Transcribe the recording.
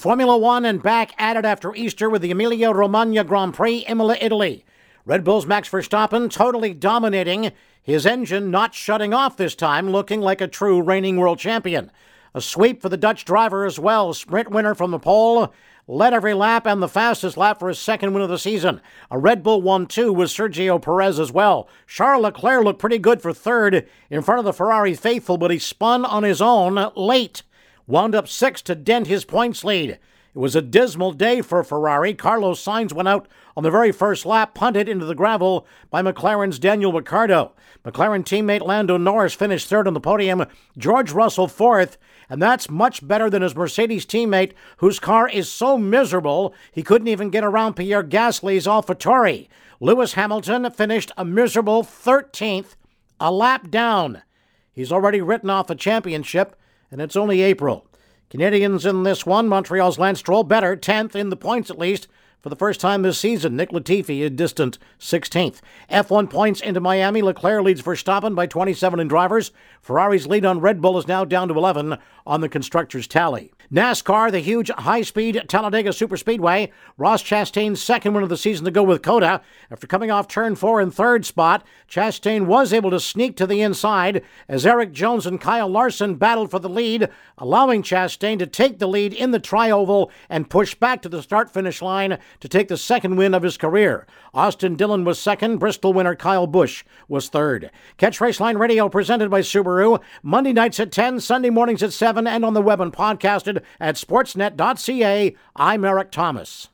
Formula One and back at it after Easter with the Emilia Romagna Grand Prix, Imola, Italy. Red Bull's Max Verstappen totally dominating, his engine not shutting off this time, looking like a true reigning world champion. A sweep for the Dutch driver as well, sprint winner from the pole, led every lap and the fastest lap for his second win of the season. A Red Bull 1 2 with Sergio Perez as well. Charles Leclerc looked pretty good for third in front of the Ferrari faithful, but he spun on his own late. Wound up six to dent his points lead. It was a dismal day for Ferrari. Carlos Sainz went out on the very first lap, punted into the gravel by McLaren's Daniel Ricciardo. McLaren teammate Lando Norris finished third on the podium, George Russell fourth, and that's much better than his Mercedes teammate, whose car is so miserable he couldn't even get around Pierre Gasly's AlphaTauri. Lewis Hamilton finished a miserable 13th, a lap down. He's already written off the championship, and it's only April. Canadians in this one. Montreal's Lance Stroll better, 10th in the points at least. For the first time this season, Nick Latifi a distant 16th. F1 points into Miami. Leclerc leads Verstappen by 27 in drivers. Ferrari's lead on Red Bull is now down to 11 on the constructors' tally. NASCAR, the huge high speed Talladega Superspeedway. Ross Chastain's second win of the season to go with COTA. After coming off turn four in third spot, Chastain was able to sneak to the inside as Erik Jones and Kyle Larson battled for the lead, allowing Chastain to take the lead in the trioval and push back to the start finish line to take the second win of his career. Austin Dillon was second, Bristol winner Kyle Busch was third. Catch Raceline Radio presented by Subaru, Monday nights at 10, Sunday mornings at 7, and on the web and podcasted at sportsnet.ca. I'm Eric Thomas.